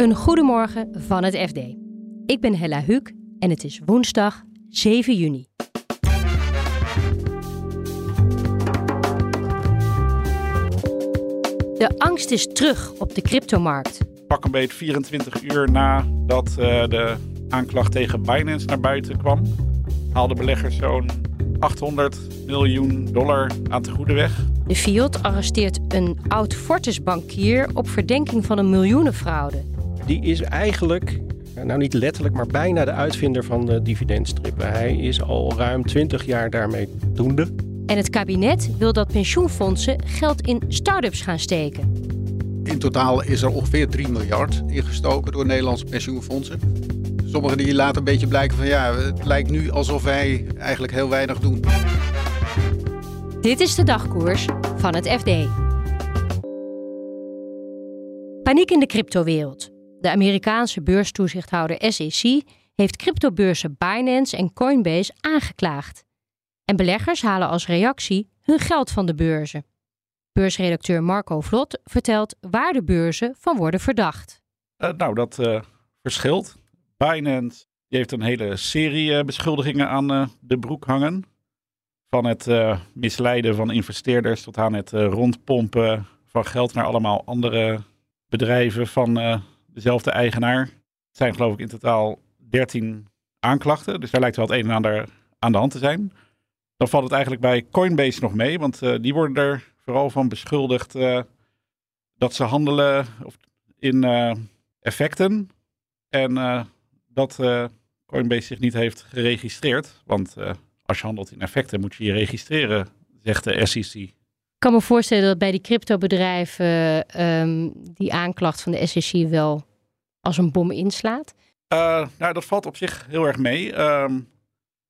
Een goedemorgen van het FD. Ik ben Hella Huuk en het is woensdag 7 juni. De angst is terug op de cryptomarkt. Pak een beetje 24 uur nadat uh, de aanklacht tegen Binance naar buiten kwam, haalden beleggers zo'n 800 miljoen dollar aan te goede weg. De Fiat arresteert een oud Fortis-bankier op verdenking van een miljoenenfraude. Die is eigenlijk, nou niet letterlijk, maar bijna de uitvinder van de dividendstrippen. Hij is al ruim 20 jaar daarmee doende. En het kabinet wil dat pensioenfondsen geld in start-ups gaan steken. In totaal is er ongeveer 3 miljard ingestoken door Nederlandse pensioenfondsen. Sommigen die laten een beetje blijken van ja, het lijkt nu alsof wij eigenlijk heel weinig doen. Dit is de dagkoers van het FD. Paniek in de cryptowereld. De Amerikaanse beurstoezichthouder SEC heeft cryptobeurzen Binance en Coinbase aangeklaagd. En beleggers halen als reactie hun geld van de beurzen. Beursredacteur Marco Vlot vertelt waar de beurzen van worden verdacht. Uh, nou, dat uh, verschilt. Binance die heeft een hele serie uh, beschuldigingen aan de broek hangen. Van het misleiden van investeerders tot aan het rondpompen van geld naar allemaal andere bedrijven van dezelfde eigenaar. Het zijn geloof ik in totaal 13 aanklachten. Dus daar lijkt wel het een en ander aan de hand te zijn. Dan valt het eigenlijk bij Coinbase nog mee, want uh, die worden er vooral van beschuldigd uh, dat ze handelen in uh, effecten. En dat Coinbase zich niet heeft geregistreerd. Want als je handelt in effecten moet je je registreren, zegt de SEC. Kan me voorstellen dat bij die cryptobedrijven um, die aanklacht van de SEC wel als een bom inslaat. nou, dat valt op zich heel erg mee. Um,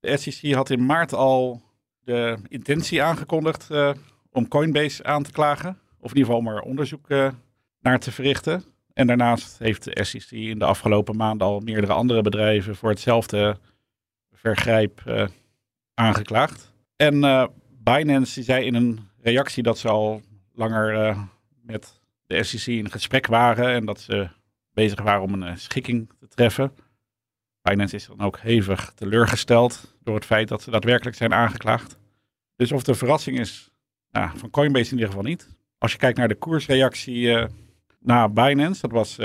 de SEC had in maart al de intentie aangekondigd uh, om Coinbase aan te klagen. Of in ieder geval maar onderzoek uh, naar te verrichten. En daarnaast heeft de SEC in de afgelopen maanden al meerdere andere bedrijven voor hetzelfde vergrijp uh, aangeklaagd. En Binance zei in een reactie dat ze al langer met de SEC in gesprek waren en dat ze bezig waren om een schikking te treffen. Binance is dan ook hevig teleurgesteld door het feit dat ze daadwerkelijk zijn aangeklaagd. Dus of de verrassing is, nou, van Coinbase in ieder geval niet. Als je kijkt naar de koersreactie uh, na Binance, dat was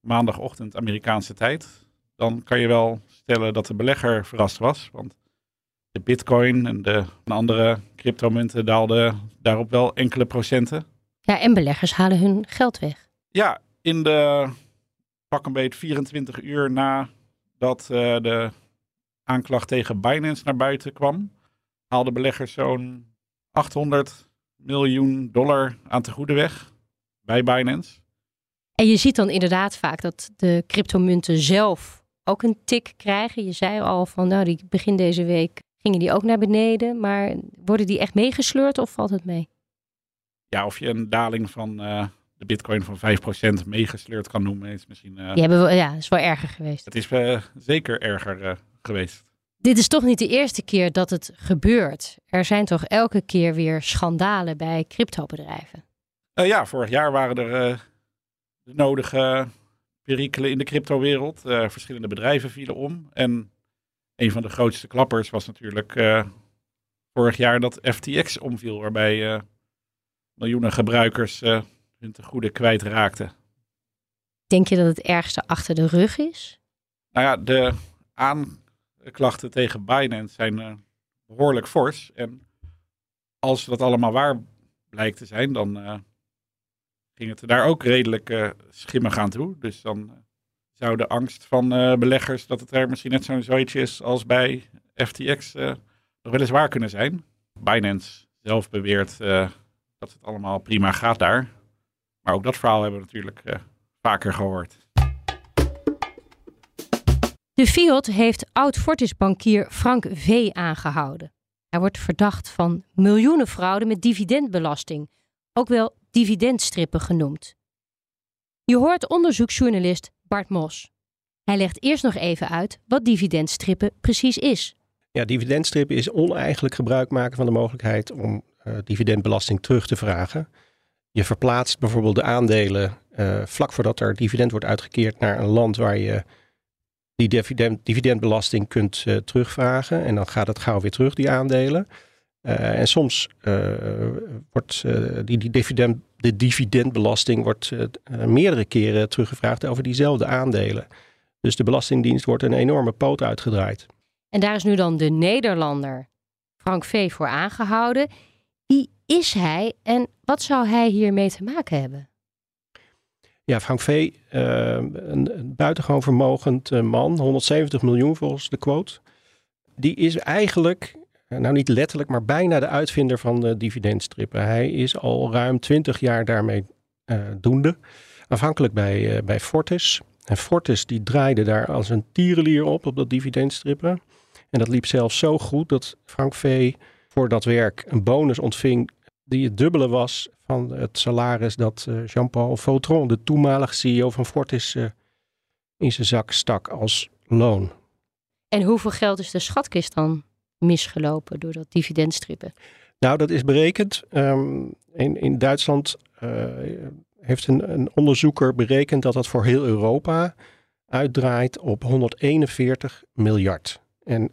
maandagochtend Amerikaanse tijd, dan kan je wel stellen dat de belegger verrast was. Want de bitcoin en de andere cryptomunten daalden daarop wel enkele procenten. Ja, en beleggers halen hun geld weg. Ja, in de pak een beetje 24 uur na dat uh, de aanklacht tegen Binance naar buiten kwam, haalden beleggers zo'n 800 miljoen dollar aan te goede weg bij Binance. En je ziet dan inderdaad vaak dat de cryptomunten zelf ook een tik krijgen. Je zei al van, nou, die begin deze week gingen die ook naar beneden. Maar worden die echt meegesleurd of valt het mee? Ja, of je een daling van uh, de bitcoin van 5% meegesleurd kan noemen, is misschien... Uh, die hebben we, ja, is wel erger geweest. Het is uh, zeker erger geweest. Dit is toch niet de eerste keer dat het gebeurt. Er zijn toch elke keer weer schandalen bij cryptobedrijven? Ja, vorig jaar waren er de nodige perikelen in de cryptowereld. Verschillende bedrijven vielen om. En een van de grootste klappers was natuurlijk vorig jaar dat FTX omviel, waarbij miljoenen gebruikers hun te goede kwijtraakten. Denk je dat het ergste achter de rug is? Nou ja, de aan klachten tegen Binance zijn uh, behoorlijk fors. En als dat allemaal waar blijkt te zijn, dan uh, ging het daar ook redelijk uh, schimmig aan toe. Dus dan zou de angst van beleggers dat het er misschien net zo'n zoietje is als bij FTX nog wel kunnen zijn. Binance zelf beweert dat het allemaal prima gaat daar. Maar ook dat verhaal hebben we natuurlijk vaker gehoord. De Fiat heeft oud-Fortis-bankier Frank V. aangehouden. Hij wordt verdacht van miljoenenfraude met dividendbelasting, ook wel dividendstrippen genoemd. Je hoort onderzoeksjournalist Bart Mos. Hij legt eerst nog even uit wat dividendstrippen precies is. Ja, dividendstrippen is oneigenlijk gebruik maken van de mogelijkheid om uh, dividendbelasting terug te vragen. je verplaatst bijvoorbeeld de aandelen uh, vlak voordat er dividend wordt uitgekeerd naar een land waar je die dividend, dividendbelasting kunt uh, terugvragen. En dan gaat het gauw weer terug, die aandelen. Uh, en soms wordt die, die dividend, de dividendbelasting wordt, meerdere keren teruggevraagd over diezelfde aandelen. Dus de Belastingdienst wordt een enorme poot uitgedraaid. En daar is nu dan de Nederlander Frank V. voor aangehouden. Wie is hij en wat zou hij hiermee te maken hebben? Ja, Frank V., een, een, buitengewoon vermogend man, 170 miljoen volgens de quote. Die is eigenlijk, nou niet letterlijk, maar bijna de uitvinder van de dividendstrippen. Hij is al ruim 20 jaar daarmee doende. Afhankelijk bij, bij Fortis. En Fortis die draaide daar als een tierenlier op, op dat dividendstrippen. En dat liep zelfs zo goed dat Frank V. voor dat werk een bonus ontving die het dubbele was van het salaris dat uh, Jean-Paul Vautron, de toenmalige CEO van Fortis, uh, in zijn zak stak als loon. En hoeveel geld is de schatkist dan misgelopen door dat dividendstrippen? Nou, dat is berekend. Um, in, in Duitsland uh, heeft een, een, onderzoeker berekend dat dat voor heel Europa uitdraait op 141 miljard. En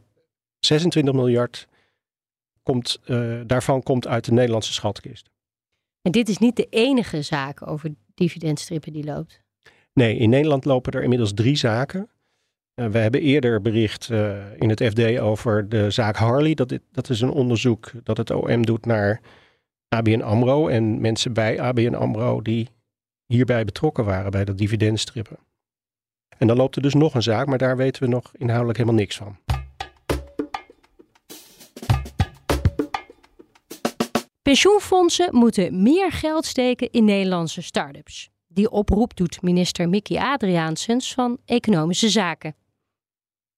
26 miljard komt, uh, daarvan komt uit de Nederlandse schatkist. En dit is niet de enige zaak over dividendstrippen die loopt? Nee, in Nederland lopen er inmiddels drie zaken. Uh, we hebben eerder bericht uh, in het FD over de zaak Harley. Dat, dat is een onderzoek dat het OM doet naar ABN AMRO en mensen bij ABN AMRO die hierbij betrokken waren bij dat dividendstrippen. En dan loopt er dus nog een zaak, maar daar weten we nog inhoudelijk helemaal niks van. Pensioenfondsen moeten meer geld steken in Nederlandse start-ups. Die oproep doet minister Mickey Adriaansens van Economische Zaken.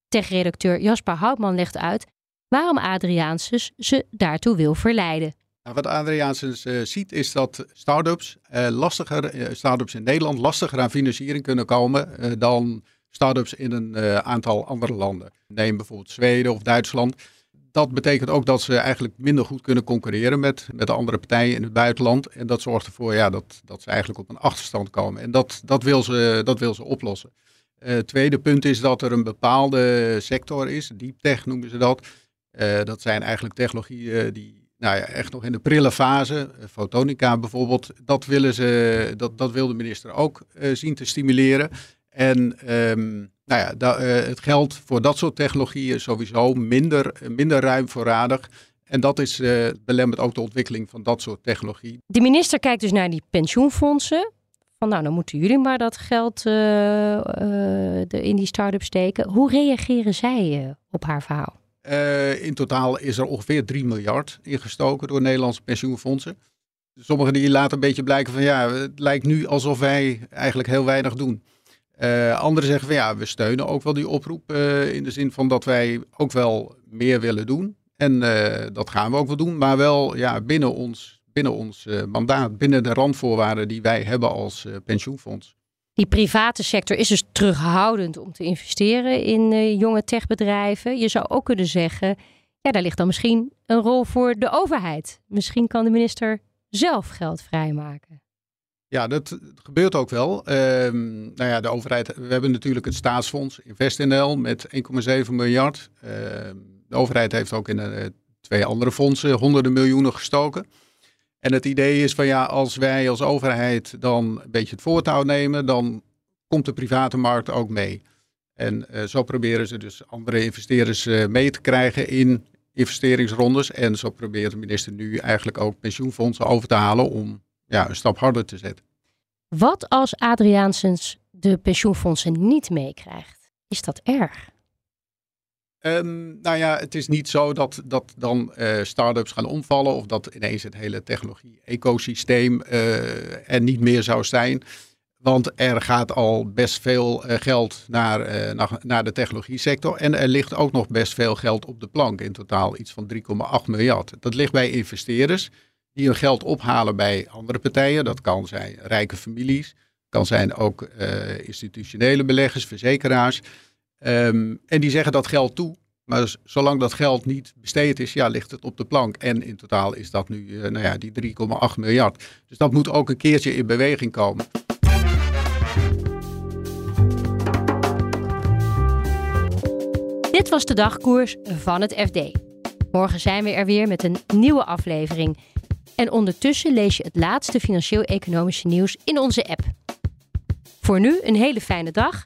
Tech-redacteur Jasper Houtman legt uit waarom Adriaansens ze daartoe wil verleiden. Nou, wat Adriaansens uh, ziet is dat start-ups, uh, lastiger, start in Nederland lastiger aan financiering kunnen komen dan start-ups in een aantal andere landen. Neem bijvoorbeeld Zweden of Duitsland dat betekent ook dat ze eigenlijk minder goed kunnen concurreren met, met de andere partijen in het buitenland. En dat zorgt ervoor ja, dat, dat ze eigenlijk op een achterstand komen. En dat, dat, wil, ze, dat wil ze oplossen. Het uh, tweede punt is dat er een bepaalde sector is, deep tech noemen ze dat. Uh, dat zijn eigenlijk technologieën die nou ja, echt nog in de prille fase, fotonica bijvoorbeeld, dat, willen ze, dat, dat wil de minister ook zien te stimuleren. En um, nou ja, het geld voor dat soort technologieën is sowieso minder, minder ruim voorradig. En dat is, uh, belemmert ook de ontwikkeling van dat soort technologie. De minister kijkt dus naar die pensioenfondsen. Van nou, dan moeten jullie maar dat geld uh, in die start-up steken. Hoe reageren zij op haar verhaal? in totaal is er ongeveer 3 miljard ingestoken door Nederlandse pensioenfondsen. Sommigen die laten een beetje blijken van ja, het lijkt nu alsof wij eigenlijk heel weinig doen. Uh, anderen zeggen van ja, we steunen ook wel die oproep in de zin van dat wij ook wel meer willen doen. En dat gaan we ook wel doen, maar wel ja, binnen ons, binnen ons mandaat, binnen de randvoorwaarden die wij hebben als pensioenfonds. Die private sector is dus terughoudend om te investeren in jonge techbedrijven. Je zou ook kunnen zeggen, ja, daar ligt dan misschien een rol voor de overheid. Misschien kan de minister zelf geld vrijmaken. Ja, dat gebeurt ook wel. Um, nou ja, de overheid, we hebben natuurlijk het staatsfonds InvestNL met 1,7 miljard. Uh, de overheid heeft ook in uh, twee andere fondsen honderden miljoenen gestoken. En het idee is van ja, als wij als overheid dan een beetje het voortouw nemen, dan komt de private markt ook mee. En uh, zo proberen ze dus andere investeerders uh, mee te krijgen in investeringsrondes. En zo probeert de minister nu eigenlijk ook pensioenfondsen over te halen om ja, een stap harder te zetten. Wat als Adriaansens de pensioenfondsen niet meekrijgt? Is dat erg? Um, nou ja, het is niet zo dat, dat dan uh, start-ups gaan omvallen of dat ineens het hele technologie-ecosysteem uh, er niet meer zou zijn. Want er gaat al best veel uh, geld naar, naar, naar, de technologie sector. En er ligt ook nog best veel geld op de plank. In totaal iets van 3,8 miljard. Dat ligt bij investeerders die hun geld ophalen bij andere partijen. Dat kan zijn rijke families, kan zijn ook institutionele beleggers, verzekeraars. Um, en die zeggen dat geld toe, Maar zolang dat geld niet besteed is, ja, ligt het op de plank. En in totaal is dat nu uh, nou ja, die 3,8 miljard. Dus dat moet ook een keertje in beweging komen. Dit was de dagkoers van het FD. Morgen zijn we er weer met een nieuwe aflevering. En ondertussen lees je het laatste financieel-economische nieuws in onze app. Voor nu een hele fijne dag